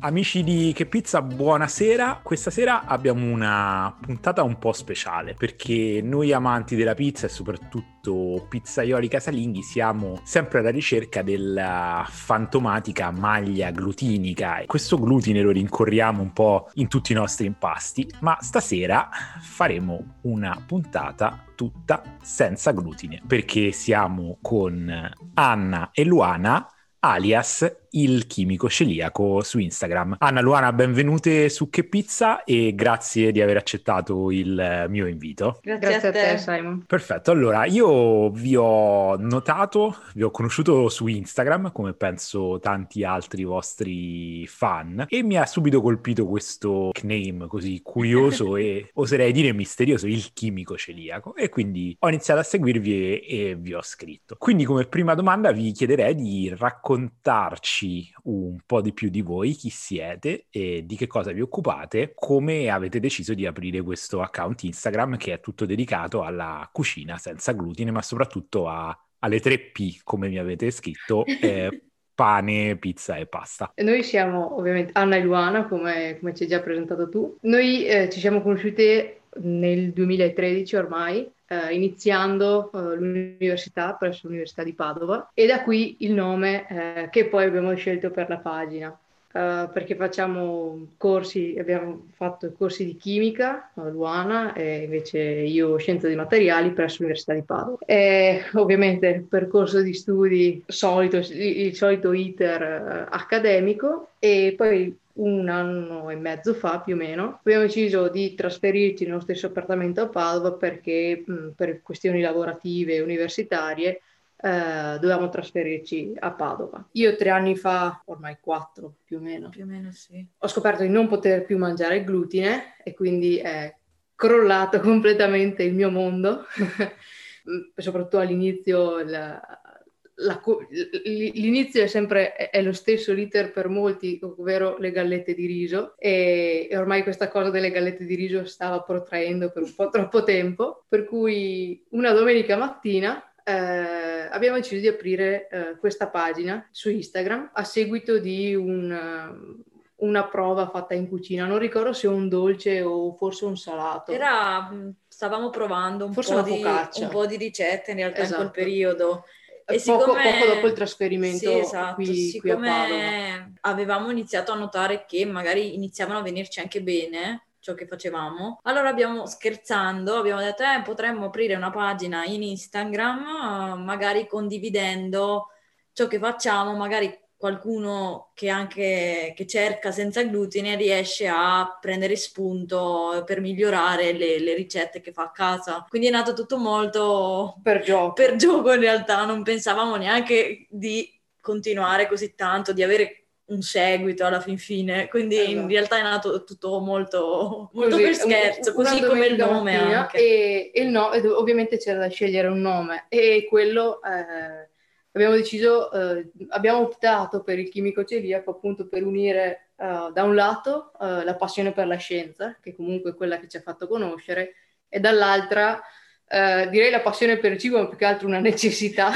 Amici di Che Pizza, buonasera. Questa sera abbiamo una puntata un po' speciale perché noi amanti della pizza e soprattutto pizzaioli casalinghi siamo sempre alla ricerca della fantomatica maglia glutinica. Questo glutine lo rincorriamo un po' in tutti i nostri impasti, ma stasera faremo una puntata tutta senza glutine perché siamo con Anna e Luana alias il chimico celiaco su Instagram. Anna Luana, benvenute su Che Pizza e grazie di aver accettato il mio invito. Grazie, grazie a te, te, Simon. Perfetto, allora io vi ho notato, vi ho conosciuto su Instagram, come penso tanti altri vostri fan, e mi ha subito colpito questo nickname così curioso e oserei dire misterioso, il chimico celiaco, e quindi ho iniziato a seguirvi e, e vi ho scritto. Quindi come prima domanda vi chiederei di raccontarci raccontarci un po' di più di voi, chi siete e di che cosa vi occupate, come avete deciso di aprire questo account Instagram che è tutto dedicato alla cucina senza glutine, ma soprattutto a, alle tre P, come mi avete scritto. Eh, pane, pizza e pasta. Noi siamo ovviamente Anna e Luana, come, come ci hai già presentato tu. Noi eh, ci siamo conosciute nel 2013 ormai, eh, iniziando eh, l'università presso l'Università di Padova e da qui il nome eh, che poi abbiamo scelto per la pagina. Uh, perché facciamo corsi, abbiamo fatto corsi di chimica, Luana, e invece io scienza dei materiali presso l'Università di Padova. E ovviamente il percorso di studi solito, il solito iter uh, accademico e poi un anno e mezzo fa più o meno, abbiamo deciso di trasferirci nello stesso appartamento a Padova perché mh, per questioni lavorative e universitarie eh, dovevamo trasferirci a Padova. Io tre anni fa, ormai quattro più o meno, più o meno sì. ho scoperto di non poter più mangiare glutine e quindi è crollato completamente il mio mondo. soprattutto all'inizio la, la, l'inizio è sempre è lo stesso l'iter per molti, ovvero le gallette di riso e, e, ormai questa cosa delle gallette di riso stava protraendo per un po' troppo tempo, per cui una domenica mattina eh, abbiamo deciso di aprire eh, questa pagina su Instagram a seguito di un, una prova fatta in cucina, non ricordo se un dolce o forse un salato. Era, stavamo provando un, po di, un po' di, ricette in realtà esatto. in quel esatto. periodo e poco, siccome... poco dopo il trasferimento sì, esatto. qui, qui a Padova. avevamo iniziato a notare che magari iniziavano a venirci anche bene ciò che facevamo. Allora abbiamo scherzando, abbiamo detto eh, potremmo aprire una pagina in Instagram, magari condividendo ciò che facciamo, magari qualcuno che anche che cerca senza glutine riesce a prendere spunto per migliorare le, le, ricette che fa a casa. Quindi è nato tutto molto per gioco. per gioco in realtà, non pensavamo neanche di continuare così tanto, di avere un seguito alla fin fine, quindi esatto. in realtà è nato tutto molto, molto così, per scherzo, così come il nome anche. E, e no, ovviamente c'era da scegliere un nome e quello... Eh, abbiamo deciso, eh, abbiamo optato per il chimico celiaco appunto per unire uh, da un lato uh, la passione per la scienza, che comunque è quella che ci ha fatto conoscere, e dall'altra uh, direi la passione per il cibo, ma più che altro una necessità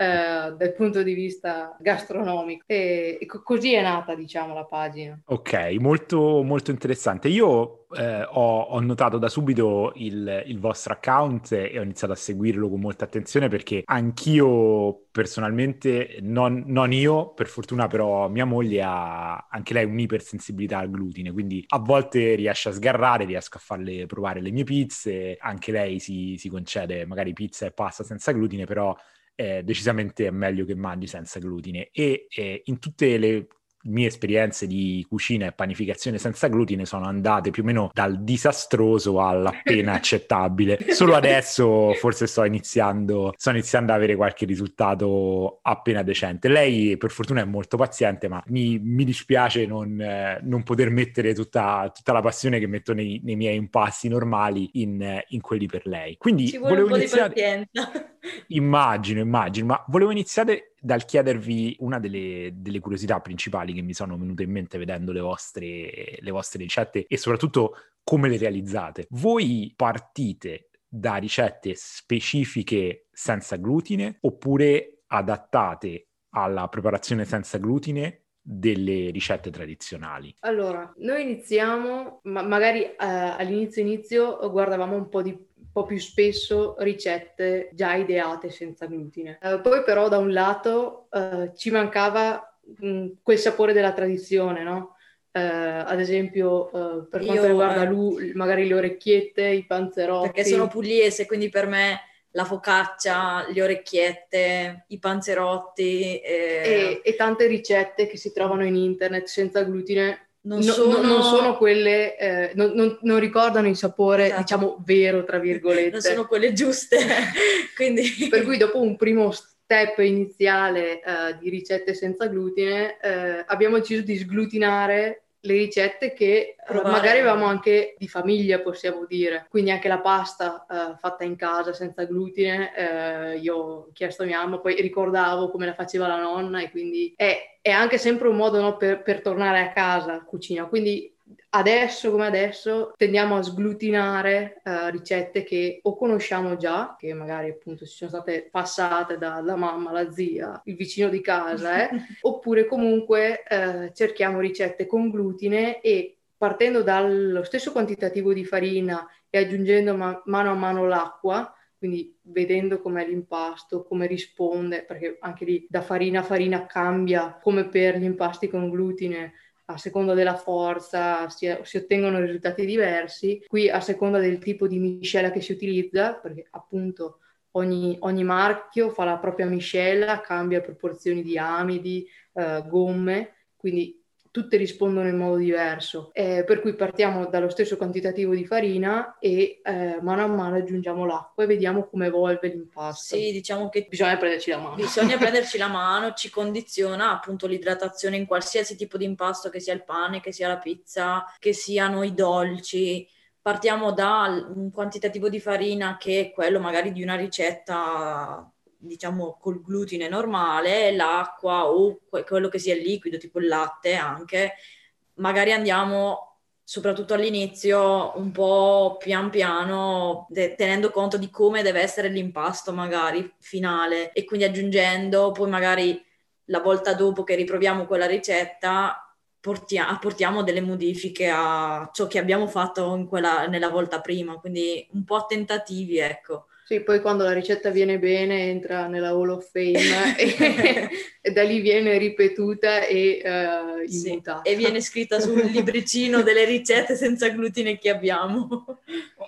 eh, dal punto di vista gastronomico. E, e così è nata, diciamo, la pagina. Ok, molto, molto interessante. Io eh, ho, ho, notato da subito il, il, vostro account e ho iniziato a seguirlo con molta attenzione perché anch'io personalmente, non, non io, per fortuna però mia moglie ha anche lei un'ipersensibilità al glutine, quindi a volte riesce a sgarrare, riesco a farle provare le mie pizze, anche lei si, si concede magari pizza e pasta senza glutine, però eh, decisamente è meglio che mangi senza glutine. E eh, in tutte le mie esperienze di cucina e panificazione senza glutine sono andate più o meno dal disastroso all'appena accettabile. Solo adesso forse sto iniziando, sto iniziando ad avere qualche risultato appena decente. Lei per fortuna è molto paziente, ma mi, mi dispiace non, eh, non, poter mettere tutta, tutta, la passione che metto nei, nei miei impasti normali in, in, quelli per lei. Quindi Ci vuole volevo un po' iniziare... di pazienza. Immagino, immagino, ma volevo iniziare dal chiedervi una delle, delle, curiosità principali che mi sono venute in mente vedendo le vostre, le vostre ricette e soprattutto come le realizzate. Voi partite da ricette specifiche senza glutine oppure adattate alla preparazione senza glutine delle ricette tradizionali? Allora, noi iniziamo, ma magari eh, all'inizio inizio guardavamo un po' di po' più spesso ricette già ideate senza glutine. Eh, poi però da un lato eh, ci mancava mh, quel sapore della tradizione, no? Eh, ad esempio eh, per quanto Io, riguarda eh, lui, magari le orecchiette, i panzerotti. Perché sono pugliese, quindi per me la focaccia, le orecchiette, i panzerotti. E... E, e tante ricette che si trovano in internet senza glutine non, no, sono... non, sono... quelle, eh, non, non, non, ricordano il sapore, esatto. diciamo, vero, tra virgolette. non sono quelle giuste. Quindi... Per cui dopo un primo step iniziale eh, di ricette senza glutine, eh, abbiamo deciso di sglutinare le ricette che uh, magari avevamo anche di famiglia, possiamo dire. Quindi anche la pasta uh, fatta in casa senza glutine, uh, io ho chiesto a mia mamma, poi ricordavo come la faceva la nonna e quindi è, è anche sempre un modo no, per, per tornare a casa a cucina. Quindi adesso come adesso tendiamo a sglutinare uh, ricette che o conosciamo già, che magari appunto ci sono state passate dalla mamma, la zia, il vicino di casa, eh? oppure comunque uh, cerchiamo ricette con glutine e partendo dallo stesso quantitativo di farina e aggiungendo ma- mano a mano l'acqua, quindi vedendo com'è l'impasto, come risponde, perché anche lì da farina a farina cambia come per gli impasti con glutine a seconda della forza si, si, ottengono risultati diversi. Qui a seconda del tipo di miscela che si utilizza, perché appunto ogni, ogni marchio fa la propria miscela, cambia proporzioni di amidi, eh, gomme, quindi tutte rispondono in modo diverso, eh, per cui partiamo dallo stesso quantitativo di farina e eh, mano a mano aggiungiamo l'acqua e vediamo come evolve l'impasto. Sì, diciamo che bisogna prenderci la mano. Bisogna prenderci la mano, ci condiziona appunto l'idratazione in qualsiasi tipo di impasto, che sia il pane, che sia la pizza, che siano i dolci. Partiamo da un quantitativo di farina che è quello magari di una ricetta diciamo col glutine normale, l'acqua o quello che sia il liquido, tipo il latte anche, magari andiamo soprattutto all'inizio un po' pian piano de- tenendo conto di come deve essere l'impasto magari finale e quindi aggiungendo poi magari la volta dopo che riproviamo quella ricetta portia- apportiamo delle modifiche a ciò che abbiamo fatto quella, nella volta prima, quindi un po' tentativi, ecco. Sì, poi quando la ricetta viene bene entra nella Hall of Fame e, e, da lì viene ripetuta e uh. Sì, e viene scritta sul libricino delle ricette senza glutine che abbiamo.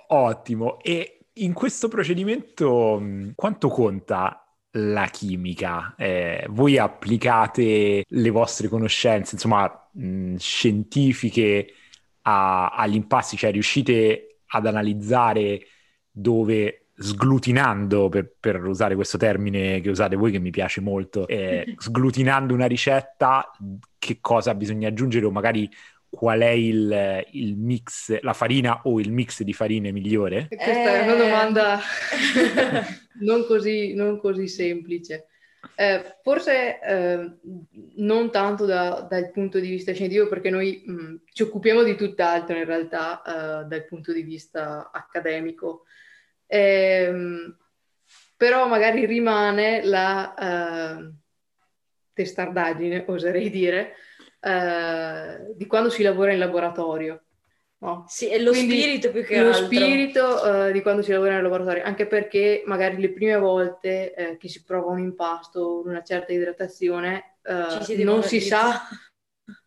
Ottimo. E in questo procedimento quanto conta la chimica? Eh, voi applicate le vostre conoscenze, insomma, mh, scientifiche a, agli impasti, cioè riuscite ad analizzare dove sglutinando, per, per, usare questo termine che usate voi che mi piace molto, eh, sglutinando una ricetta, che cosa bisogna aggiungere o magari qual è il, il, mix, la farina o il mix di farine migliore? Questa eh... è una domanda non, così, non così semplice. Eh, forse eh, non tanto da, dal punto di vista scientifico, perché noi mh, mm, ci occupiamo di tutt'altro in realtà eh, dal punto di vista accademico. Ehm, però magari rimane la uh, testardaggine, oserei dire, uh, di quando si lavora in laboratorio. No? Sì, è lo Quindi spirito più che lo altro. Lo spirito uh, di quando si lavora nel laboratorio, anche perché magari le prime volte eh, che si prova un impasto, una certa idratazione, si non si sa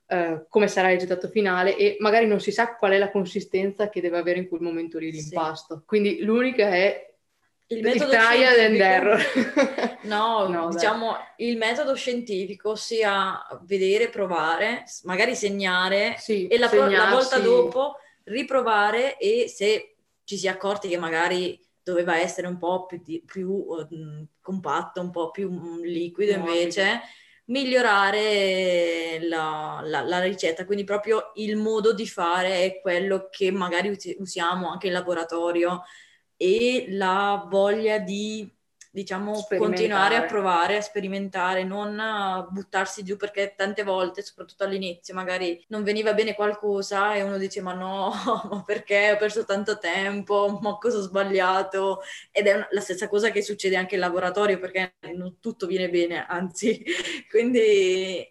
Uh, come sarà il risultato finale e magari non si sa qual è la consistenza che deve avere in quel momento lì l'impasto. Sì. Quindi l'unica è il metodo il trial and error. no, no, diciamo beh. il metodo scientifico sia vedere, provare, magari segnare sì, e la, la volta dopo riprovare e se ci si è accorti che magari doveva essere un po' più, più uh, compatto, un po' più um, liquido no, invece migliorare la, la, la, ricetta, quindi proprio il modo di fare è quello che magari usiamo anche in laboratorio e la voglia di diciamo, continuare a provare, a sperimentare, non buttarsi giù perché tante volte, soprattutto all'inizio, magari non veniva bene qualcosa e uno dice ma no, ma perché ho perso tanto tempo, ma cosa ho sbagliato? Ed è una, la stessa cosa che succede anche in laboratorio perché non tutto viene bene, anzi, quindi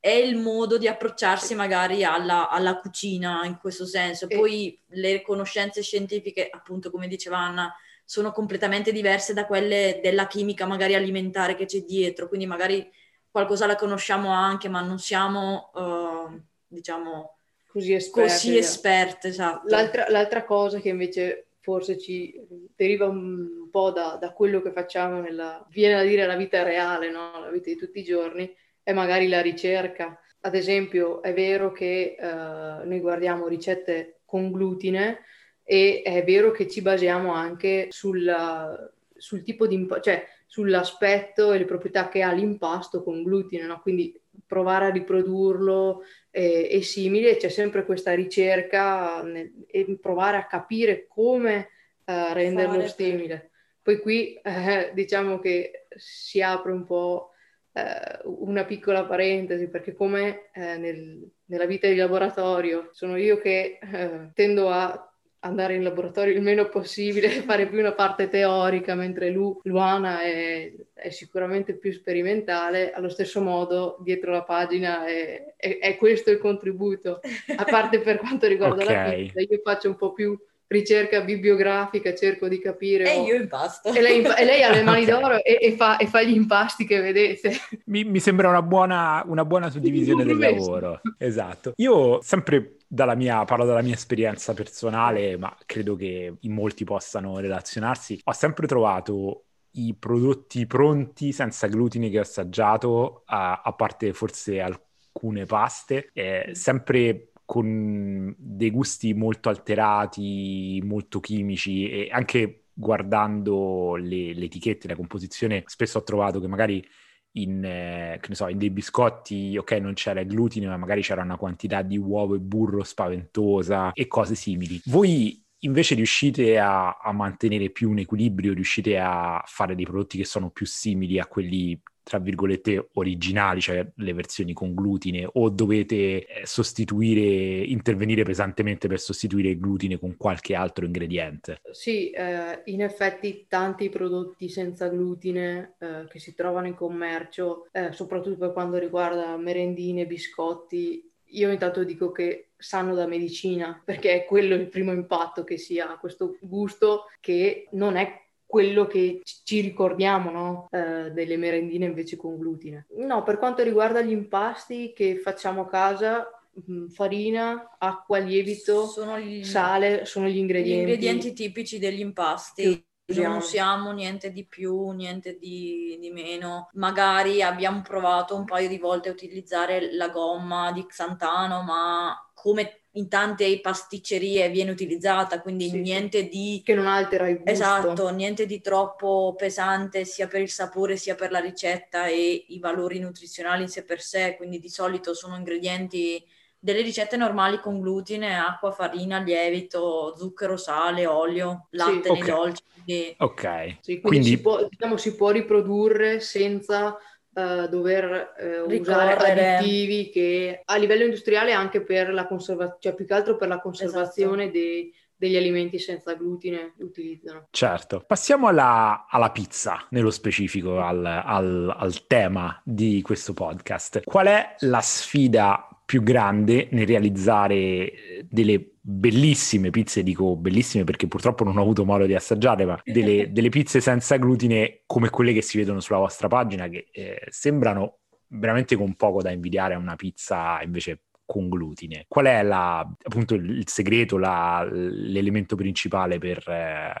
è, il modo di approcciarsi magari alla, alla cucina in questo senso. Poi le conoscenze scientifiche, appunto, come diceva Anna, sono completamente diverse da quelle della chimica magari alimentare che c'è dietro, quindi magari qualcosa la conosciamo anche, ma non siamo, uh, diciamo, così esperte. Così esperte esatto. L'altra, l'altra, cosa che invece forse ci deriva un po' da, da, quello che facciamo nella, viene a dire la vita reale, no? la vita di tutti i giorni, è magari la ricerca. Ad esempio, è vero che uh, noi guardiamo ricette con glutine e è vero che ci basiamo anche sulla, sul tipo di, cioè sull'aspetto e le proprietà che ha l'impasto con glutine, no? quindi provare a riprodurlo e, e simili, c'è sempre questa ricerca nel, e provare a capire come uh, renderlo simile. Poi qui eh, diciamo che si apre un po' eh, una piccola parentesi, perché come eh, nel, nella vita di laboratorio sono io che eh, tendo a andare in laboratorio il meno possibile, fare più una parte teorica, mentre Lu, Luana è, è, sicuramente più sperimentale, allo stesso modo dietro la pagina è, è, è questo il contributo, a parte per quanto riguarda okay. la pizza, io faccio un po' più ricerca bibliografica, cerco di capire. E io impasto. E lei, e lei ha le mani d'oro e, e, fa, e, fa, gli impasti che vedete. Mi, mi sembra una buona, una buona suddivisione del lavoro. Esatto. Io sempre dalla mia, parlo dalla mia esperienza personale, ma credo che in molti possano relazionarsi. Ho sempre trovato i prodotti pronti senza glutine che ho assaggiato, a, a parte forse alcune paste, eh, sempre con dei gusti molto alterati, molto chimici e anche guardando le, le etichette, la composizione, spesso ho trovato che magari in, eh, so, in, dei biscotti, ok, non c'era glutine, ma magari c'era una quantità di uovo e burro spaventosa e cose simili. Voi invece riuscite a, a mantenere più un equilibrio, riuscite a fare dei prodotti che sono più simili a quelli tra virgolette originali, cioè le versioni con glutine, o dovete eh, sostituire, intervenire pesantemente per sostituire il glutine con qualche altro ingrediente? Sì, eh, in effetti tanti prodotti senza glutine eh, che si trovano in commercio, eh, soprattutto per quanto riguarda merendine, biscotti, io intanto dico che sanno da medicina, perché è quello il primo impatto che si ha, questo gusto che non è quello che ci ricordiamo no? eh, delle merendine invece con glutine. No, per quanto riguarda gli impasti che facciamo a casa, mh, farina, acqua, lievito, sono gli, sale sono gli ingredienti. Gli ingredienti tipici degli impasti. Non usiamo niente di più, niente di, di, meno. Magari abbiamo provato un paio di volte a utilizzare la gomma di Xantano, ma come in tante pasticcerie viene utilizzata, quindi sì, niente di... Che non altera il gusto. Esatto, niente di troppo pesante sia per il sapore sia per la ricetta e i valori nutrizionali in sé per sé, quindi di solito sono ingredienti delle ricette normali con glutine, acqua, farina, lievito, zucchero, sale, olio, latte sì, okay. nei dolci. Quindi... Ok. Sì, quindi, quindi... Si, può, diciamo, si può riprodurre senza uh, dover uh, usare additivi che a livello industriale anche per la conservazione, cioè più che altro per la conservazione esatto. dei, degli alimenti senza glutine utilizzano. Certo. Passiamo alla, alla pizza, nello specifico, al, al, al tema di questo podcast. Qual è la sfida più grande nel realizzare delle bellissime pizze, dico bellissime perché purtroppo non ho avuto modo di assaggiare, ma delle, delle pizze senza glutine come quelle che si vedono sulla vostra pagina che eh, sembrano veramente con poco da invidiare a una pizza invece con glutine. Qual è la, appunto il segreto, la, l'elemento principale per, eh,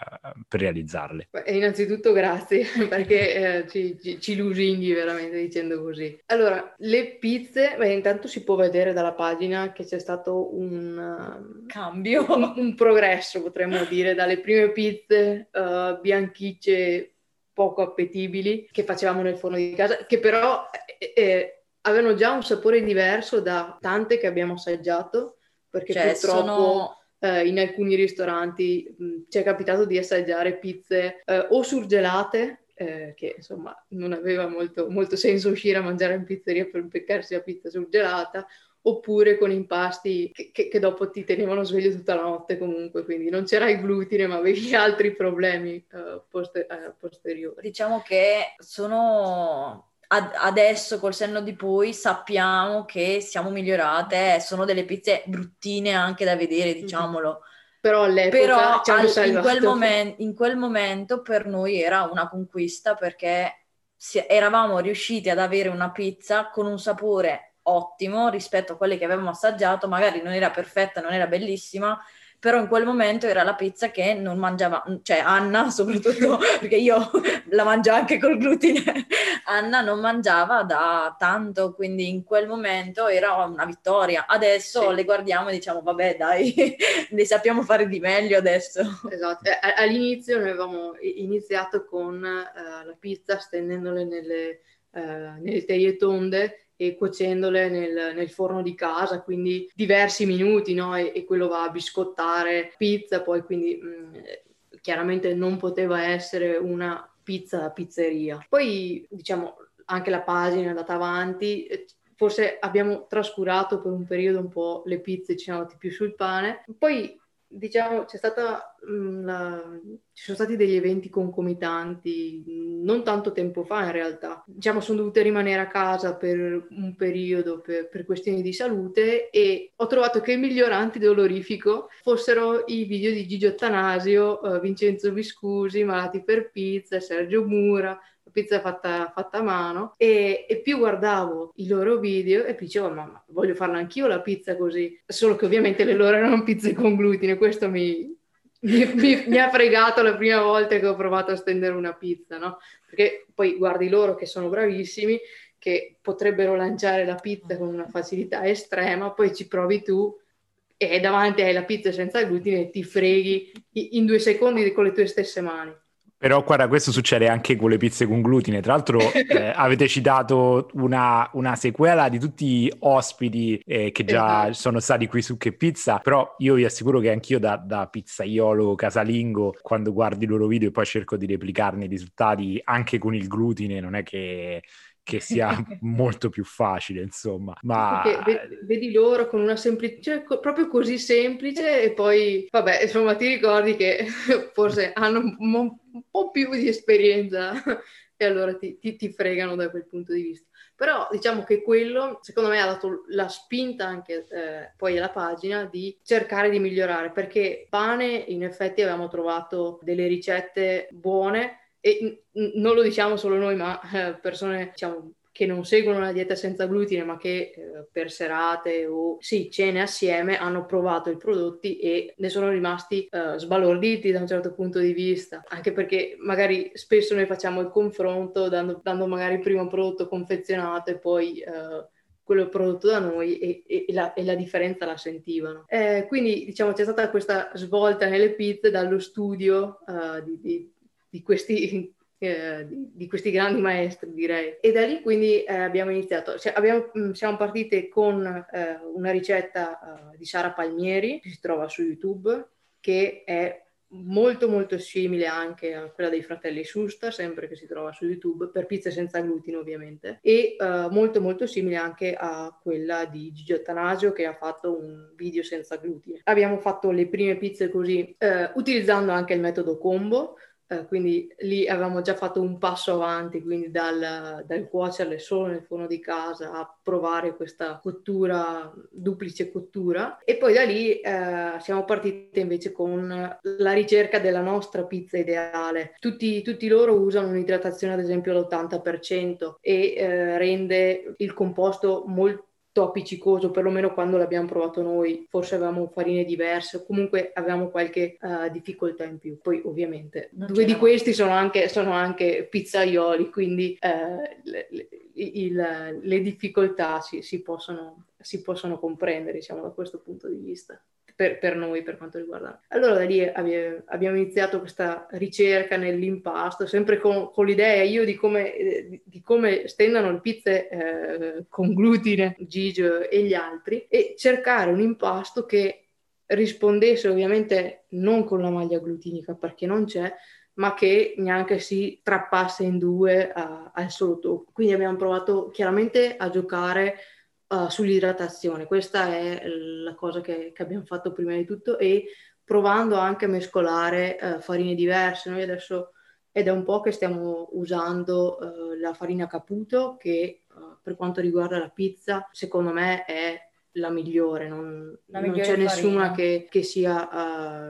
per realizzarle? Beh, innanzitutto grazie perché eh, ci, ci, ci, lusinghi veramente dicendo così. Allora, le pizze, beh, intanto si può vedere dalla pagina che c'è stato un cambio, un, un progresso potremmo dire, dalle prime pizze uh, bianchicce poco appetibili che facevamo nel forno di casa, che però... Eh, eh avevano già un sapore diverso da tante che abbiamo assaggiato, perché cioè, purtroppo sono... eh, in alcuni ristoranti mh, ci è capitato di assaggiare pizze eh, o surgelate, eh, che insomma non aveva molto, molto, senso uscire a mangiare in pizzeria per beccarsi la pizza surgelata, oppure con impasti che, che, che, dopo ti tenevano sveglio tutta la notte comunque, quindi non c'era il glutine ma avevi altri problemi uh, poster- uh, posteriori. Diciamo che sono ad- adesso col senno di poi sappiamo che siamo migliorate, sono delle pizze bruttine anche da vedere, diciamolo. Però Però al- in, quel momen- in quel momento per noi era una conquista perché si- eravamo riusciti ad avere una pizza con un sapore ottimo rispetto a quelle che avevamo assaggiato, magari non era perfetta, non era bellissima, però in quel momento era la pizza che non mangiava, cioè Anna soprattutto, perché io la mangio anche col glutine, Anna non mangiava da tanto, quindi in quel momento era una vittoria. Adesso Sì. le guardiamo e diciamo, vabbè dai, ne sappiamo fare di meglio adesso. Esatto, Eh, all'inizio noi avevamo iniziato con eh, la pizza stendendole nelle, eh, nelle teglie tonde e cuocendole nel, nel forno di casa, quindi diversi minuti, no? E, e quello va a biscottare pizza, poi quindi mh, chiaramente non poteva essere una pizza da pizzeria. Poi diciamo anche la pagina è andata avanti, eh, forse abbiamo trascurato per un periodo un po' le pizze, ci siamo andati più sul pane. Poi diciamo c'è stata mm, la- ci sono stati degli eventi concomitanti mm, non tanto tempo fa in realtà. Diciamo sono dovute rimanere a casa per un periodo per, per questioni di salute e ho trovato che il miglior antidolorifico fossero i video di Gigi Attanasio eh, Vincenzo Viscusi Malati per Pizza Sergio Mura pizza fatta, fatta a mano e, e più guardavo i loro video e più dicevo ma, ma voglio farla anch'io la pizza così solo che ovviamente le loro erano pizze con glutine questo mi, mi, mi- mi ha fregato la prima volta che ho provato a stendere una pizza no? perché poi guardi loro che sono bravissimi che potrebbero lanciare la pizza con una facilità estrema poi ci provi tu e davanti hai la pizza senza glutine e ti freghi in due secondi con le tue stesse mani Però guarda, questo succede anche con le pizze con glutine. Tra l'altro eh, avete citato una, una sequela di tutti gli ospiti eh, che già Esatto. sono stati qui su Che Pizza, però io vi assicuro che anch'io da, da pizzaiolo casalingo, quando guardo i loro video e poi cerco di replicarne i risultati anche con il glutine, non è che, che sia molto più facile, insomma. Ma Perché ve- vedi loro con una semplicità proprio così semplice e poi, vabbè, insomma, ti ricordi che forse hanno un po' più di esperienza e allora ti, ti- ti fregano da quel punto di vista. Però diciamo che quello, secondo me, ha dato la spinta anche eh, poi alla pagina di cercare di migliorare, perché pane, in effetti, avevamo trovato delle ricette buone e n- non lo diciamo solo noi, ma eh, persone, diciamo, che non seguono la dieta senza glutine, ma che eh, per serate o sì, cene assieme hanno provato i prodotti e ne sono rimasti eh, sbalorditi da un certo punto di vista, anche perché magari spesso noi facciamo il confronto dando, dando magari prima un prodotto confezionato e poi eh, quello prodotto da noi e, e- e la, e la differenza la sentivano. Eh, quindi diciamo c'è stata questa svolta nelle pizze dallo studio eh, di, di- di questi eh, di, questi grandi maestri, direi. E da lì quindi eh, abbiamo iniziato, cioè, abbiamo- mh, siamo partite con eh, una ricetta eh, di Sara Palmieri, che si trova su YouTube, che è molto molto simile anche a quella dei fratelli Susta, sempre che si trova su YouTube, per pizze senza glutine ovviamente, e eh, molto molto simile anche a quella di Gigi Attanasio che ha fatto un video senza glutine. Abbiamo fatto le prime pizze così, eh, utilizzando anche il metodo combo, eh, quindi lì avevamo già fatto un passo avanti, quindi dal, dal cuocerle solo nel forno di casa a provare questa cottura, duplice cottura. E poi da lì eh, siamo partite invece con la ricerca della nostra pizza ideale. Tutti, tutti loro usano un'idratazione ad esempio all'80% e eh, rende il composto molto appiccicoso, perlomeno quando l'abbiamo provato noi, forse avevamo farine diverse, comunque avevamo qualche eh, difficoltà in più. Poi ovviamente Non due di questi sono anche, sono anche pizzaioli, quindi eh, le, le- il- le difficoltà si, si possono, si possono comprendere, diciamo, da questo punto di vista. Per, per noi, per quanto riguarda. Allora da lì abbi- abbiamo iniziato questa ricerca nell'impasto, sempre con, con l'idea io di come, eh, di- come stendano le pizze eh, con glutine, Gigio e gli altri, e cercare un impasto che rispondesse ovviamente non con la maglia glutinica perché non c'è, ma che neanche si trappasse in due al solo tocco. Quindi abbiamo provato chiaramente a giocare uh, sull'idratazione, questa è la cosa che, che abbiamo fatto prima di tutto e provando anche a mescolare uh, farine diverse. Noi adesso è un po' che stiamo usando uh, la farina Caputo che uh, per quanto riguarda la pizza secondo me è la migliore, non, la non c'è nessuna che, che, sia,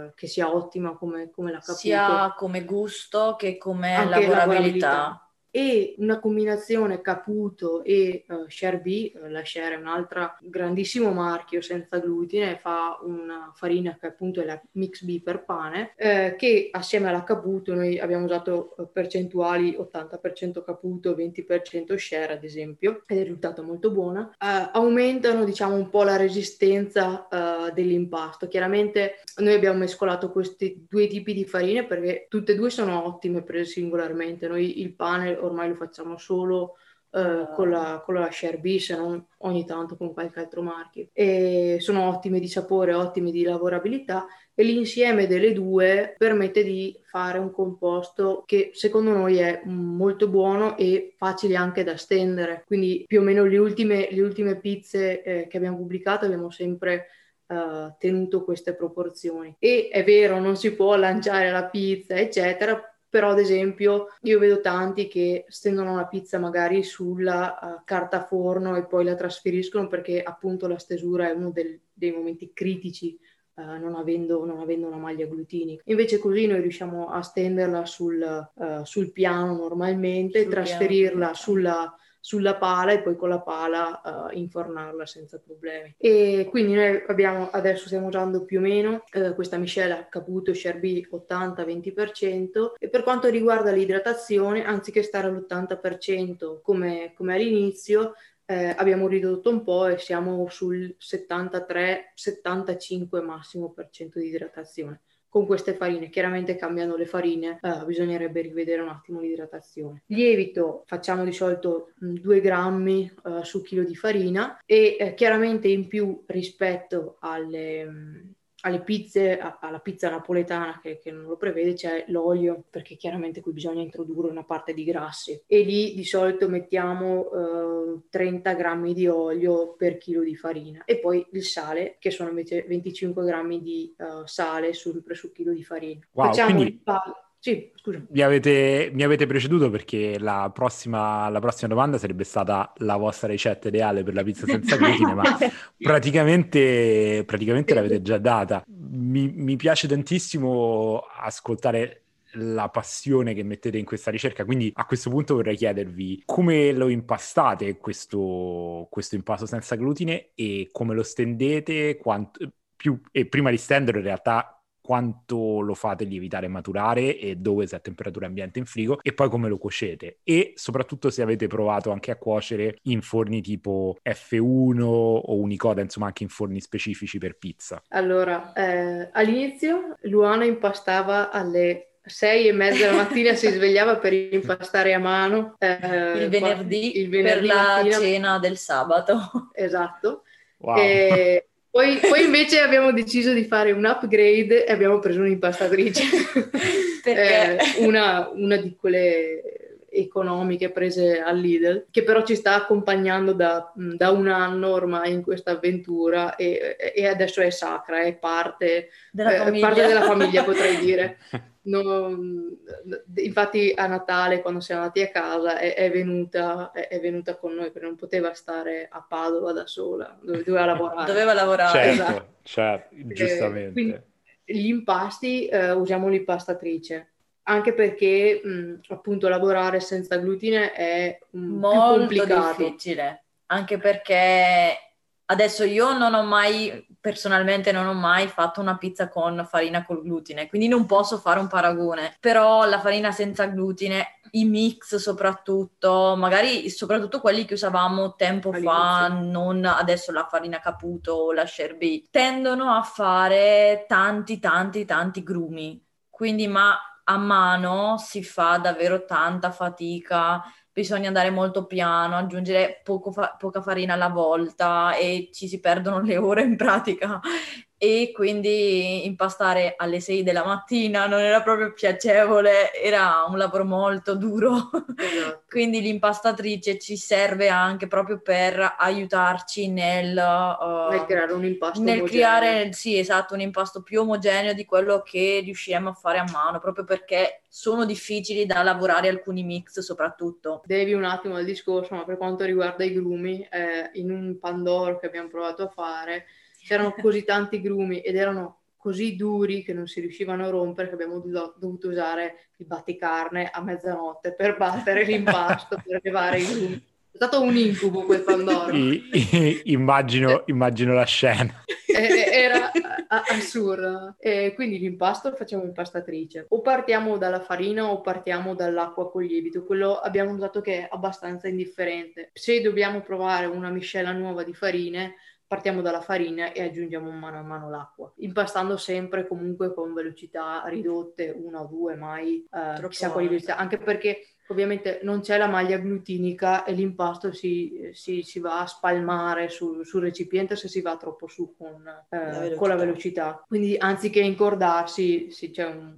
uh, che, sia, ottima come, come la Caputo. Sia come gusto che come lavorabilità. lavorabilità e una combinazione Caputo e uh, Share B, uh, la Share è un altro grandissimo marchio senza glutine, fa una farina che appunto è la Mix B per pane, eh, che assieme alla Caputo noi abbiamo usato uh, percentuali 80% Caputo, 20% Share ad esempio, ed è risultata molto buona, uh, aumentano diciamo un po' la resistenza uh, dell'impasto. Chiaramente noi abbiamo mescolato questi due tipi di farine perché tutte e due sono ottime prese singolarmente, noi il pane ormai lo facciamo solo Uh, con, la, con la Share B, se non ogni tanto con qualche altro marchio. E sono ottime di sapore, ottime di lavorabilità e l'insieme delle due permette di fare un composto che secondo noi è molto buono e facile anche da stendere. Quindi più o meno le ultime, le ultime pizze eh, che abbiamo pubblicato abbiamo sempre Uh, tenuto queste proporzioni. E è vero, non si può lanciare la pizza, eccetera, però ad esempio io vedo tanti che stendono la pizza magari sulla uh, carta forno e poi la trasferiscono perché appunto la stesura è uno del, dei momenti critici Uh, non, avendo, non, avendo, una maglia glutinica. Invece così noi riusciamo a stenderla sul, uh, sul piano normalmente, sul trasferirla piano. sulla sulla pala e poi con la pala uh, infornarla senza problemi. E quindi noi abbiamo, adesso stiamo usando più o meno uh, questa miscela Caputo Sherby 80-20% e per quanto riguarda l'idratazione, anziché stare all'80% come, come all'inizio, eh, abbiamo ridotto un po' e siamo sul 73-75 massimo per cento di idratazione con queste farine. Chiaramente cambiando le farine eh, bisognerebbe rivedere un attimo l'idratazione. Lievito facciamo di solito 2 mm, grammi eh, su chilo di farina e eh, chiaramente in più rispetto alle, mm, alle pizze, alla pizza napoletana che, che, non lo prevede, c'è l'olio, perché chiaramente qui bisogna introdurre una parte di grassi. E lì di solito mettiamo eh, 30 grammi di olio per chilo di farina. E poi il sale, che sono invece 25 grammi di uh, sale sempre su chilo di farina. Wow, Facciamo quindi... il palo. Sì, scusa. Mi avete, mi avete, preceduto perché la prossima, la prossima, domanda sarebbe stata la vostra ricetta ideale per la pizza senza glutine, ma praticamente, praticamente l'avete già data. Mi, mi piace tantissimo ascoltare la passione che mettete in questa ricerca. Quindi a questo punto vorrei chiedervi come lo impastate questo, questo impasto senza glutine e come lo stendete, quanto, più, e prima di stenderlo in realtà quanto lo fate lievitare e maturare e dove se a temperatura ambiente in frigo e poi come lo cuocete e soprattutto se avete provato anche a cuocere in forni tipo F1 o Unicoda, insomma anche in forni specifici per pizza. Allora, eh, all'inizio Luana impastava alle sei e mezza della mattina si svegliava per impastare a mano eh, il, venerdì il, venerdì per mattina. la cena del sabato. Esatto. Wow. E poi, poi, invece abbiamo deciso di fare un upgrade e abbiamo preso un'impastatrice, eh, una, una, di quelle economiche prese al Lidl, che però ci sta accompagnando da, da un anno ormai in questa avventura e, e adesso è sacra, è parte della, eh, parte della famiglia potrei dire. non, infatti a Natale quando siamo andati a casa è, è, venuta, è, è, venuta, con noi perché non poteva stare a Padova da sola, doveva lavorare. doveva lavorare. Certo, esatto. certo giustamente. Quindi, gli impasti eh, usiamo l'impastatrice anche perché mh, appunto lavorare senza glutine è mh, molto difficile anche perché Adesso io non ho mai, personalmente non ho mai fatto una pizza con farina col glutine, quindi non posso fare un paragone, però la farina senza glutine, i mix soprattutto, magari soprattutto quelli che usavamo tempo All'inizio. fa, non adesso la farina caputo o la sherby, tendono a fare tanti tanti tanti grumi, quindi ma a mano si fa davvero tanta fatica bisogna andare molto piano, aggiungere fa- poca farina alla volta e ci si perdono le ore in pratica. E quindi impastare alle 6 della mattina non era proprio piacevole, era un lavoro molto duro. Esatto. quindi l'impastatrice ci serve anche proprio per aiutarci nel, uh, nel creare un impasto nel creare, sì, esatto, un impasto più omogeneo di quello che riusciremo a fare a mano, proprio perché sono difficili da lavorare alcuni mix soprattutto. Devi un attimo il discorso, ma per quanto riguarda i grumi, eh, in un pandoro che abbiamo provato a fare c'erano così tanti grumi ed erano così duri che non si riuscivano a rompere che abbiamo dovuto usare il batticarne a mezzanotte per battere l'impasto, per levare i grumi. È stato un incubo quel Pandoro. Immagino, immagino, la scena. Era assurdo. E quindi l'impasto lo facciamo impastatrice. O partiamo dalla farina o partiamo dall'acqua con lievito. Quello abbiamo notato che è abbastanza indifferente. Se dobbiamo provare una miscela nuova di farine, partiamo dalla farina e aggiungiamo mano a mano l'acqua, impastando sempre comunque con velocità ridotte, una o due, mai eh, chissà quali velocità, anche perché ovviamente non c'è la maglia glutinica e l'impasto si, si, si va a spalmare sul, sul, recipiente se si va troppo su con, eh, la, con la velocità. Quindi anziché incordarsi sì, c'è un,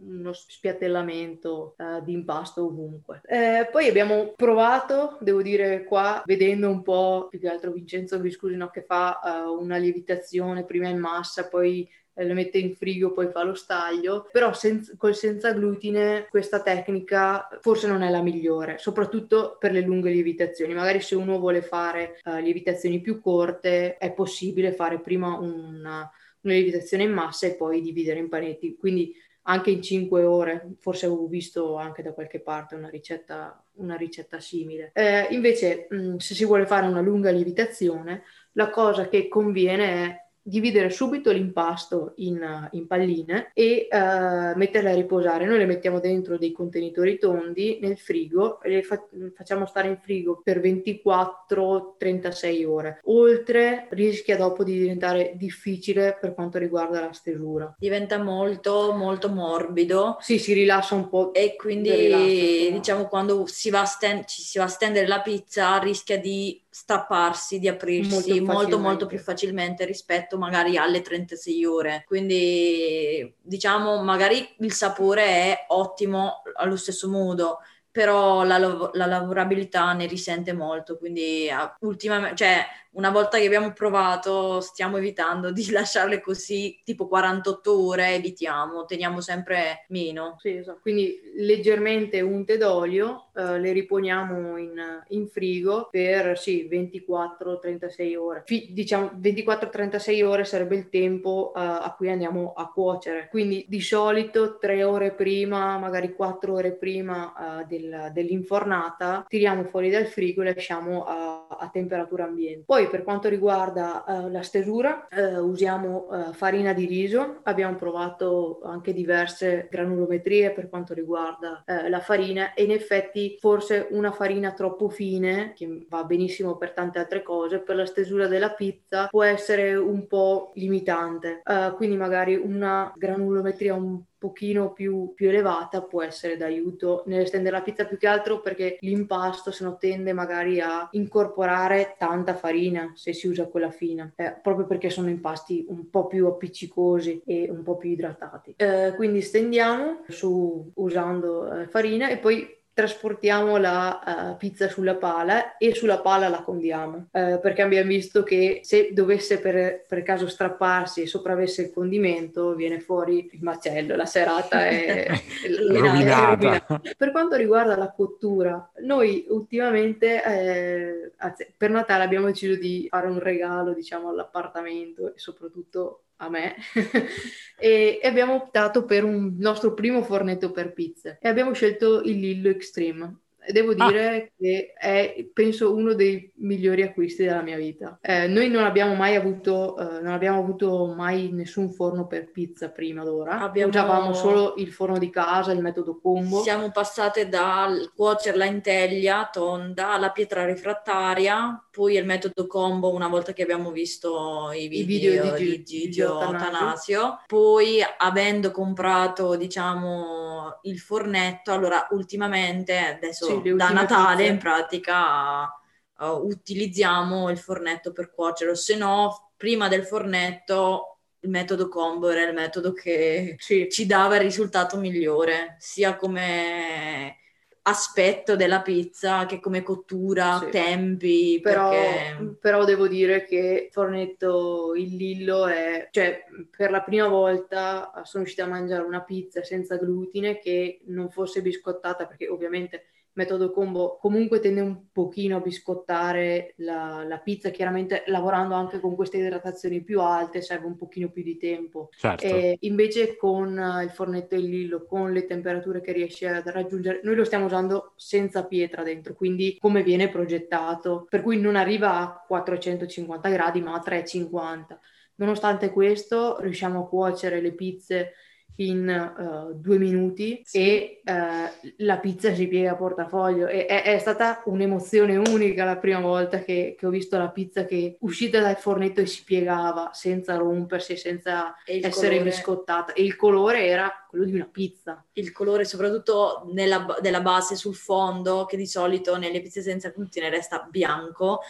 uno spiattellamento uh, di impasto ovunque. Eh, poi abbiamo provato, devo dire qua, vedendo un po' più che altro Vincenzo Viscusino che fa uh, una lievitazione prima in massa, poi eh, lo mette in frigo, poi fa lo staglio, però senza, col senza glutine questa tecnica forse non è la migliore, soprattutto per le lunghe lievitazioni. Magari se uno vuole fare uh, lievitazioni più corte è possibile fare prima una, una lievitazione in massa e poi dividere in panetti, quindi anche in 5 ore, forse avevo visto anche da qualche parte una ricetta, una ricetta simile. Eh, invece, mh, se si vuole fare una lunga lievitazione, la cosa che conviene è dividere subito l'impasto in, in palline e uh, metterle a riposare. Noi le mettiamo dentro dei contenitori tondi nel frigo e le fa- facciamo stare in frigo per 24-36 ore. Oltre rischia dopo di diventare difficile per quanto riguarda la stesura. Diventa molto molto morbido. Sì, si rilassa un po'. E quindi diciamo quando si va, sten- ci si va a stendere la pizza rischia di strapparsi, di aprirsi molto, molto, molto più facilmente rispetto magari alle 36 ore. Quindi diciamo magari il sapore è ottimo allo stesso modo, però la, la lavorabilità ne risente molto, quindi ultimamente, cioè una volta che abbiamo provato stiamo evitando di lasciarle così tipo 48 ore, evitiamo, teniamo sempre meno. Sì, esatto. Quindi leggermente unte d'olio, eh, le riponiamo in, in, frigo per sì, 24-36 ore. F- diciamo 24-36 ore sarebbe il tempo eh, a cui andiamo a cuocere. Quindi di solito 3 ore prima, magari 4 ore prima eh, del, dell'infornata, tiriamo fuori dal frigo e lasciamo a, a temperatura ambiente. Poi poi per quanto riguarda uh, la stesura, uh, usiamo uh, farina di riso, abbiamo provato anche diverse granulometrie per quanto riguarda la farina e in effetti forse una farina troppo fine, che va benissimo per tante altre cose, per la stesura della pizza può essere un po' limitante. quindi magari una granulometria un pochino più, più, elevata può essere d'aiuto nell'estendere la pizza più che altro perché l'impasto se no tende magari a incorporare tanta farina se si usa quella fina. Eh, proprio perché sono impasti un po' più appiccicosi e un po' più idratati. Eh, quindi stendiamo su usando eh, farina e poi trasportiamo la uh, pizza sulla pala e sulla pala la condiamo uh, perché abbiamo visto che se dovesse per, per, caso strapparsi e sopravvesse il condimento viene fuori il macello la serata è, rovinata. per quanto riguarda la cottura noi ultimamente eh, per Natale abbiamo deciso di fare un regalo diciamo all'appartamento e soprattutto a me. E, e, abbiamo optato per un nostro primo fornetto per pizze. E abbiamo scelto il Lillo Extreme devo ah. dire ah. che è, penso, uno dei migliori acquisti della mia vita. Eh, noi non abbiamo mai avuto, eh, non abbiamo avuto mai nessun forno per pizza prima d'ora. Abbiamo... Usavamo solo il forno di casa, il metodo combo. Siamo passate dal cuocerla in teglia tonda alla pietra refrattaria, poi il metodo combo una volta che abbiamo visto i video, I video di, di Gigio Tanasio. Poi avendo comprato, diciamo, il fornetto, allora ultimamente, adesso sì, da Natale pizze. in pratica uh, utilizziamo il fornetto per cuocere, se no prima del fornetto il metodo combo era il metodo che ci, ci dava il risultato migliore, sia come aspetto della pizza che come cottura, sì. tempi. Però, perché... però, devo dire che Fornetto il Lillo è, cioè per la prima volta sono riuscita a mangiare una pizza senza glutine che non fosse biscottata perché ovviamente metodo combo comunque tende un pochino a biscottare la, la, pizza, chiaramente lavorando anche con queste idratazioni più alte serve un pochino più di tempo. Certo. E invece con il fornetto il Lillo, con le temperature che riesce a raggiungere, noi lo stiamo usando senza pietra dentro, quindi come viene progettato, per cui non arriva a 450 gradi ma a 350. Nonostante questo riusciamo a cuocere le pizze in uh, due minuti sì. e uh, la pizza si piega a portafoglio. E, è, è, stata un'emozione unica la prima volta che, che, ho visto la pizza che uscita dal fornetto e si piegava senza rompersi, senza essere colore... biscottata. E il colore era quello di una pizza. Il colore, soprattutto nella, della base sul fondo, che di solito nelle pizze senza glutine resta bianco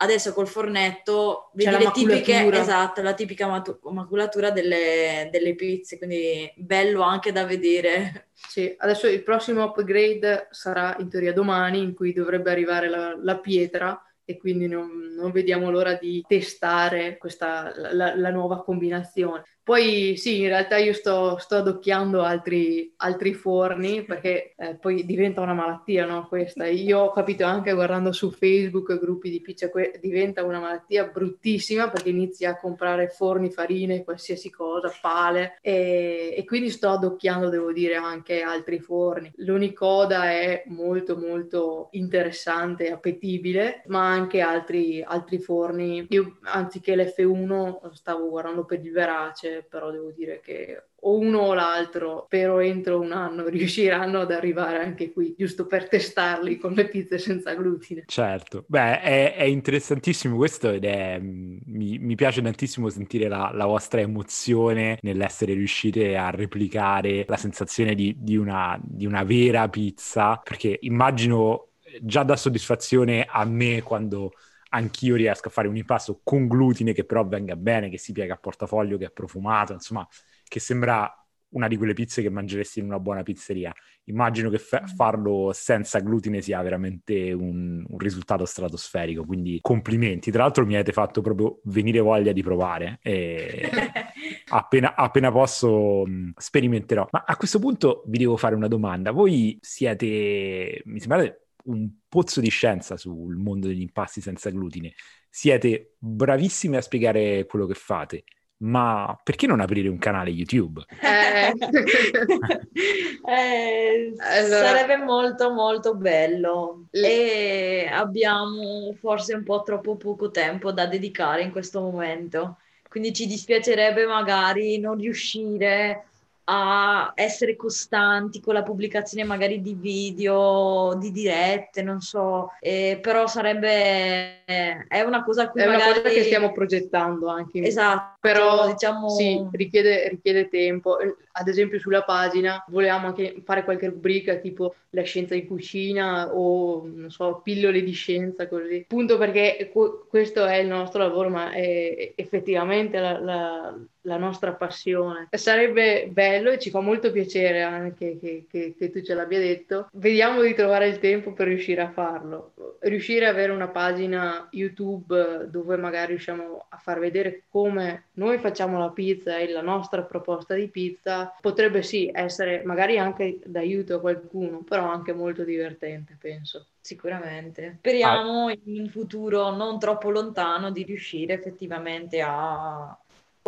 adesso col fornetto vedi le tipiche, esatto, la tipica matu- maculatura delle, delle, pizze, quindi bello anche da vedere. Sì, adesso il prossimo upgrade sarà in teoria domani, in cui dovrebbe arrivare la, la pietra e quindi non, non, vediamo l'ora di testare questa, la, la nuova combinazione. Poi sì, in realtà io sto, sto adocchiando altri, altri, forni perché eh, poi diventa una malattia, no? Questa. Io ho capito anche guardando su Facebook gruppi di pizza, que- diventa una malattia bruttissima perché inizi a comprare forni, farine, qualsiasi cosa, pale e, e quindi sto adocchiando, devo dire, anche altri forni. L'unicoda è molto molto interessante e appetibile, ma anche altri, altri forni. Io anziché l'F1 stavo guardando per il Verace però devo dire che o uno o l'altro, spero entro un anno riusciranno ad arrivare anche qui, giusto per testarli con le pizze senza glutine. Certo, beh, è, è interessantissimo questo ed è, mi, mi piace tantissimo sentire la, la, vostra emozione nell'essere riuscite a replicare la sensazione di, di, una, di una vera pizza, perché immagino già da soddisfazione a me quando anch'io riesco a fare un impasto con glutine che però venga bene, che si piega a portafoglio, che è profumato, insomma, che sembra una di quelle pizze che mangeresti in una buona pizzeria. Immagino che fa- farlo senza glutine sia veramente un, un, risultato stratosferico, quindi complimenti. Tra l'altro mi avete fatto proprio venire voglia di provare e appena, appena posso mh, sperimenterò. Ma a questo punto vi devo fare una domanda. Voi siete, mi sembra un pozzo di scienza sul mondo degli impasti senza glutine. Siete bravissimi a spiegare quello che fate, ma perché non aprire un canale YouTube? Eh, eh, allora... Sarebbe molto molto bello e abbiamo forse un po' troppo poco tempo da dedicare in questo momento, quindi ci dispiacerebbe magari non riuscire a essere costanti con la pubblicazione magari di video, di dirette, non so, eh, però sarebbe, eh, è una cosa a cui è magari... una cosa che stiamo progettando anche. Esatto. Però diciamo... sì, richiede, richiede tempo. Ad esempio sulla pagina volevamo anche fare qualche rubrica tipo la scienza in cucina o, non so, pillole di scienza, così. Appunto perché questo è il nostro lavoro, ma è effettivamente la, la la nostra passione. Sarebbe bello e ci fa molto piacere anche che, che, che, tu ce l'abbia detto. Vediamo di trovare il tempo per riuscire a farlo. Riuscire ad avere una pagina YouTube dove magari riusciamo a far vedere come noi facciamo la pizza e la nostra proposta di pizza potrebbe sì essere magari anche d'aiuto a qualcuno, però anche molto divertente, penso. Sicuramente. Speriamo ah. in un futuro non troppo lontano di riuscire effettivamente a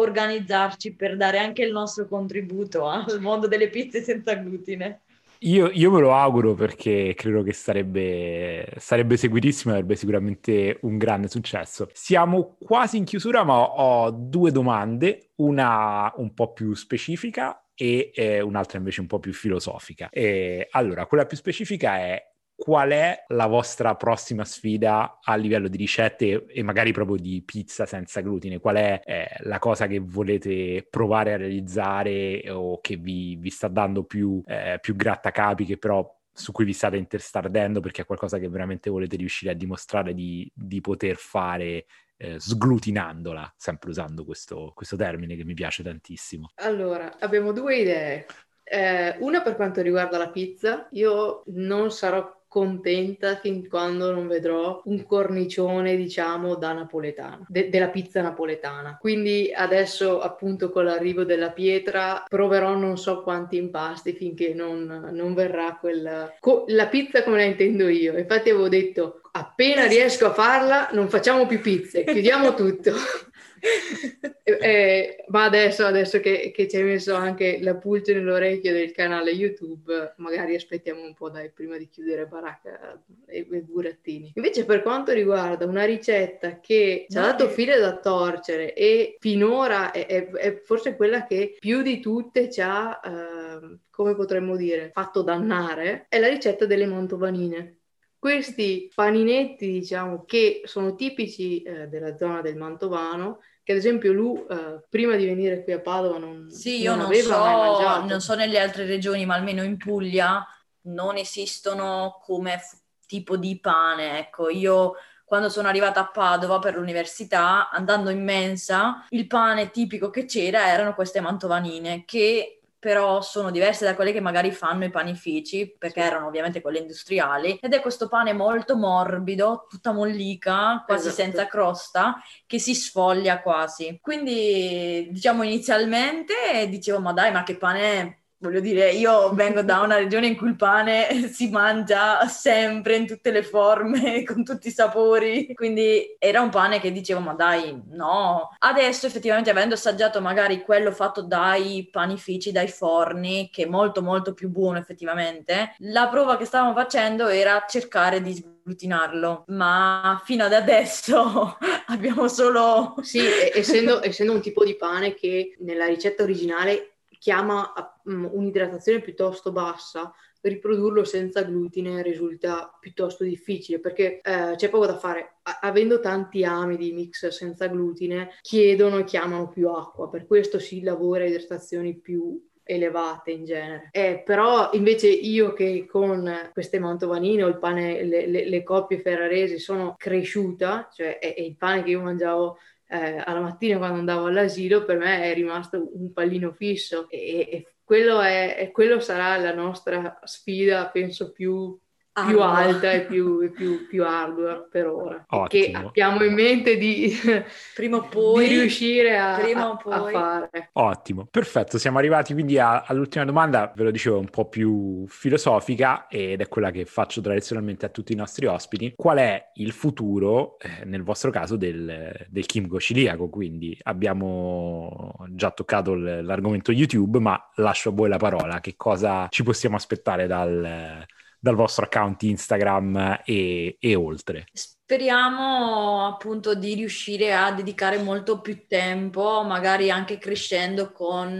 organizzarci per dare anche il nostro contributo al mondo delle pizze senza glutine. Io, io me lo auguro perché credo che sarebbe, sarebbe seguitissimo e avrebbe sicuramente un grande successo. Siamo quasi in chiusura, ma ho due domande, una un po' più specifica e eh, un'altra invece un po' più filosofica. E, allora, quella più specifica è qual è la vostra prossima sfida a livello di ricette e magari proprio di pizza senza glutine? Qual è eh, la cosa che volete provare a realizzare o che vi, vi sta dando più, eh, più grattacapi che però su cui vi state interstardendo perché è qualcosa che veramente volete riuscire a dimostrare di, di poter fare eh, sglutinandola, sempre usando questo, questo termine che mi piace tantissimo. Allora, abbiamo due idee. Eh, una per quanto riguarda la pizza, io non sarò contenta fin quando non vedrò un cornicione, diciamo, da napoletana, de- della pizza napoletana. Quindi adesso, appunto, con l'arrivo della pietra, proverò non so quanti impasti finché non, non verrà quella... Co- la pizza come la intendo io. Infatti avevo detto, appena riesco a farla, non facciamo più pizze, chiudiamo tutto. eh, ma adesso, adesso che, che, ci hai messo anche la pulce nell'orecchio del canale YouTube, magari aspettiamo un po' dai, prima di chiudere baracca e, e burattini. Invece per quanto riguarda una ricetta che ci ha dato filo da torcere e finora è, è, è, forse quella che più di tutte ci ha, eh, come potremmo dire, fatto dannare, è la ricetta delle mantovanine questi paninetti, diciamo, che sono tipici eh, della zona del Mantovano, che ad esempio lui eh, prima di venire qui a Padova non Sì, io non, non so, non so nelle altre regioni, ma almeno in Puglia non esistono come f- tipo di pane, ecco, io quando sono arrivata a Padova per l'università, andando in mensa, il pane tipico che c'era erano queste mantovanine che però sono diverse da quelle che magari fanno i panifici, perché erano ovviamente quelle industriali, ed è questo pane molto morbido, tutta mollica, quasi esatto. senza crosta, che si sfoglia quasi. Quindi, diciamo, inizialmente dicevo, ma dai, ma che pane è? Voglio dire, io vengo da una regione in cui il pane si mangia sempre in tutte le forme, con tutti i sapori, quindi era un pane che dicevo, ma dai, no. Adesso effettivamente avendo assaggiato magari quello fatto dai panifici, dai forni, che è molto molto più buono effettivamente, la prova che stavamo facendo era cercare di sglutinarlo, ma fino ad adesso abbiamo solo... Sì, essendo, essendo un tipo di pane che nella ricetta originale chiama um, un'idratazione piuttosto bassa, riprodurlo senza glutine risulta piuttosto difficile perché eh, c'è poco da fare. A- avendo tanti ami di mix senza glutine, chiedono e chiamano più acqua, per questo si lavora a idratazioni più elevate in genere. Eh, però invece io che con queste mantovanine o il pane, le, le, le coppie ferraresi sono cresciuta, cioè è, è il pane che io mangiavo eh, alla mattina quando andavo all'asilo per me è rimasto un pallino fisso. E, e quello, è, quello sarà la nostra sfida, penso, più più alta e più, più, più, ardua per ora. Ottimo. Che abbiamo in mente di, prima o poi, di riuscire a, a, a, fare. Ottimo, perfetto. Siamo arrivati quindi a, all'ultima domanda, ve lo dicevo, un po' più filosofica ed è quella che faccio tradizionalmente a tutti i nostri ospiti. Qual è il futuro, eh, nel vostro caso, del, del Kimgo ciliaco? Quindi abbiamo già toccato l'argomento YouTube, ma lascio a voi la parola. Che cosa ci possiamo aspettare dal dal vostro account Instagram e, e oltre. Speriamo appunto di riuscire a dedicare molto più tempo, magari anche crescendo con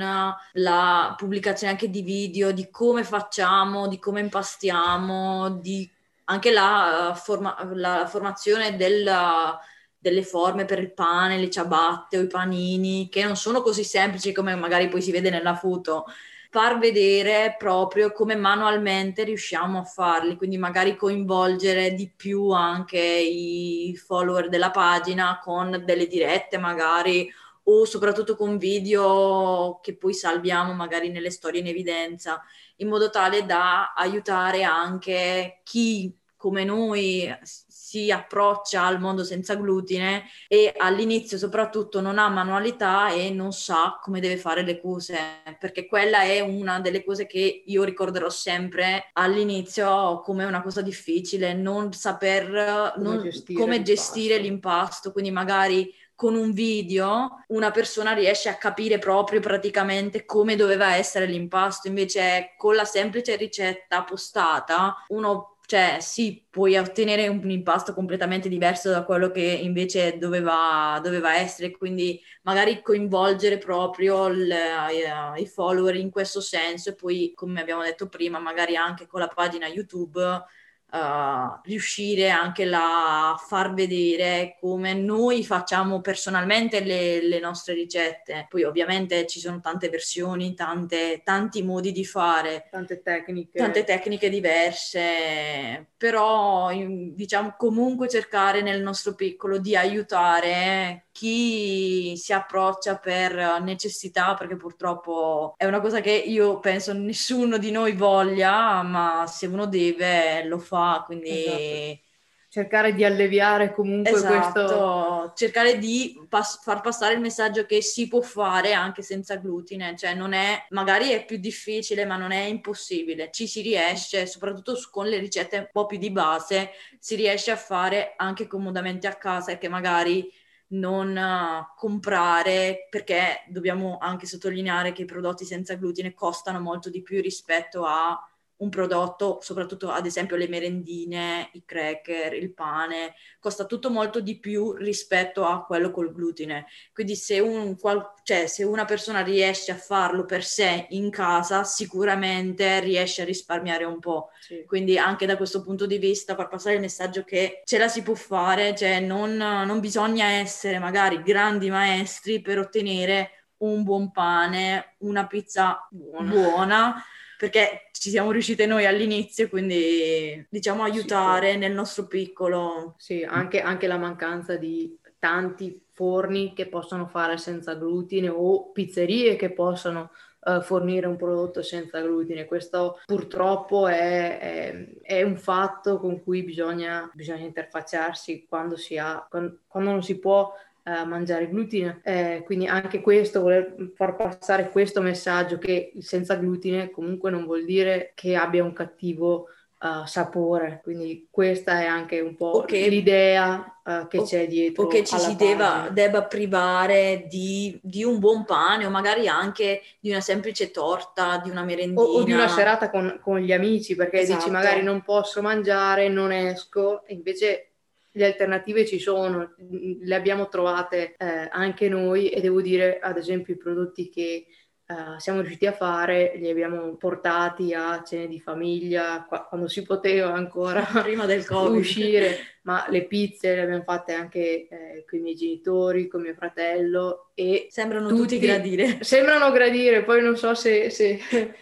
la pubblicazione anche di video, di come facciamo, di come impastiamo, di anche la, forma, la formazione della, delle forme per il pane, le ciabatte o i panini, che non sono così semplici come magari poi si vede nella foto far vedere proprio come manualmente riusciamo a farli, quindi magari coinvolgere di più anche i follower della pagina con delle dirette magari o soprattutto con video che poi salviamo magari nelle storie in evidenza, in modo tale da aiutare anche chi come noi si approccia al mondo senza glutine e all'inizio soprattutto non ha manualità e non sa come deve fare le cose, perché quella è una delle cose che io ricorderò sempre all'inizio come una cosa difficile, non saper come non, gestire, come l'impasto. gestire l'impasto, quindi magari con un video una persona riesce a capire proprio praticamente come doveva essere l'impasto, invece con la semplice ricetta postata uno cioè, sì, puoi ottenere un impasto completamente diverso da quello che invece doveva, doveva essere, quindi magari coinvolgere proprio il, i, i follower in questo senso e poi, come abbiamo detto prima, magari anche con la pagina YouTube uh, riuscire anche a far vedere come noi facciamo personalmente le, le, nostre ricette. Poi ovviamente ci sono tante versioni, tante, tanti modi di fare, tante tecniche. tante tecniche diverse, però diciamo comunque cercare nel nostro piccolo di aiutare chi si approccia per necessità, perché purtroppo è una cosa che io penso nessuno di noi voglia, ma se uno deve lo fa, quindi... Esatto. Cercare di alleviare comunque esatto. questo... Cercare di pas- far passare il messaggio che si può fare anche senza glutine, cioè non è, magari è più difficile, ma non è impossibile. Ci si riesce, soprattutto con le ricette un po' più di base, si riesce a fare anche comodamente a casa e che magari non uh, comprare perché dobbiamo anche sottolineare che i prodotti senza glutine costano molto di più rispetto a un prodotto, soprattutto ad esempio le merendine, i cracker, il pane, costa tutto molto di più rispetto a quello col glutine. Quindi se, un, cioè, se una persona riesce a farlo per sé in casa, sicuramente riesce a risparmiare un po'. Sì. Quindi anche da questo punto di vista far passare il messaggio che ce la si può fare, cioè non, non bisogna essere magari grandi maestri per ottenere un buon pane, una pizza buona, buona perché ci siamo riuscite noi all'inizio, quindi diciamo aiutare sì, nel nostro piccolo. Sì, anche, anche la mancanza di tanti forni che possono fare senza glutine o pizzerie che possono uh, fornire un prodotto senza glutine. Questo purtroppo è, è, è un fatto con cui bisogna, bisogna interfacciarsi quando, si ha, quando, quando non si può mangiare glutine. Eh, quindi anche questo, voler far passare questo messaggio che senza glutine comunque non vuol dire che abbia un cattivo uh, sapore. Quindi questa è anche un po' che, l'idea uh, che o, c'è dietro. O che ci si debba, debba, privare di, di, un buon pane o magari anche di una semplice torta, di una merendina. O, o di una serata con, con gli amici perché esatto. dici magari non posso mangiare, non esco, e invece le alternative ci sono, le abbiamo trovate eh, anche noi e devo dire ad esempio i prodotti che uh, siamo riusciti a fare li abbiamo portati a cene di famiglia qua, quando si poteva ancora prima del Covid uscire, ma le pizze le abbiamo fatte anche eh, con i miei genitori, con mio fratello e sembrano tutti, tutti gradire. Sembrano gradire, poi non so se, se,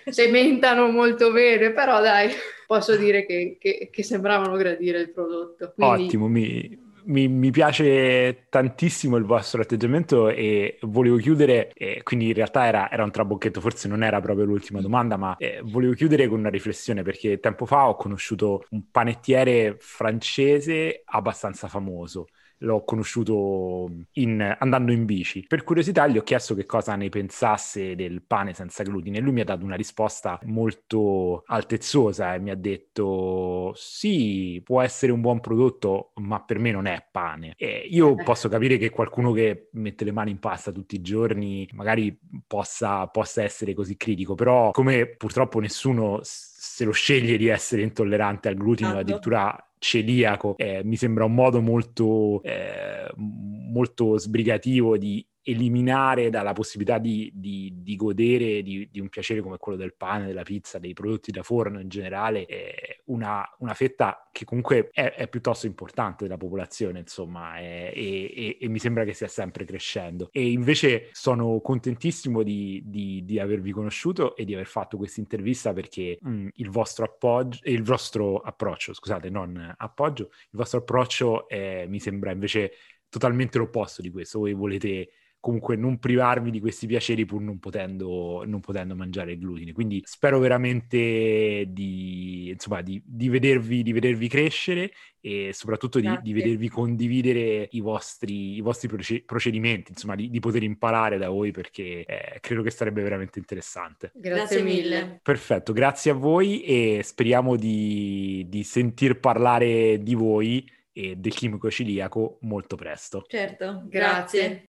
se mentano molto bene, però dai posso dire che, che, che sembravano gradire il prodotto. Quindi... Ottimo, mi, mi, mi, piace tantissimo il vostro atteggiamento e volevo chiudere, eh, quindi in realtà era, era, un trabocchetto, forse non era proprio l'ultima domanda, ma eh, volevo chiudere con una riflessione perché tempo fa ho conosciuto un panettiere francese abbastanza famoso l'ho conosciuto in, andando in bici. Per curiosità gli ho chiesto che cosa ne pensasse del pane senza glutine e lui mi ha dato una risposta molto altezzosa e mi ha detto sì, può essere un buon prodotto, ma per me non è pane. E io posso capire che qualcuno che mette le mani in pasta tutti i giorni magari possa, possa essere così critico, però come purtroppo nessuno se lo sceglie di essere intollerante al glutine o esatto. addirittura celiaco, eh, mi sembra un modo molto, eh, molto sbrigativo di eliminare dalla possibilità di, di, di godere di, di, un piacere come quello del pane, della pizza, dei prodotti da forno in generale, eh, una, una, fetta che comunque è, è, piuttosto importante della popolazione, insomma, è, e, e, mi sembra che stia sempre crescendo. E invece sono contentissimo di, avervi conosciuto e di aver fatto questa intervista perché mh, mm, il vostro appoggio, il vostro approccio, scusate, non appoggio, il vostro approccio è, mi sembra invece totalmente l'opposto di questo. Voi volete comunque non privarmi di questi piaceri pur non potendo, non potendo mangiare il glutine. Quindi spero veramente di, insomma, di, di, vedervi, di vedervi, crescere e soprattutto di, di vedervi condividere i vostri, i vostri procedimenti, insomma, di, poter imparare da voi perché eh, credo che sarebbe veramente interessante. Grazie, mille. Perfetto, grazie a voi e speriamo di, di sentir parlare di voi e del chimico ciliaco molto presto. Certo, grazie. grazie.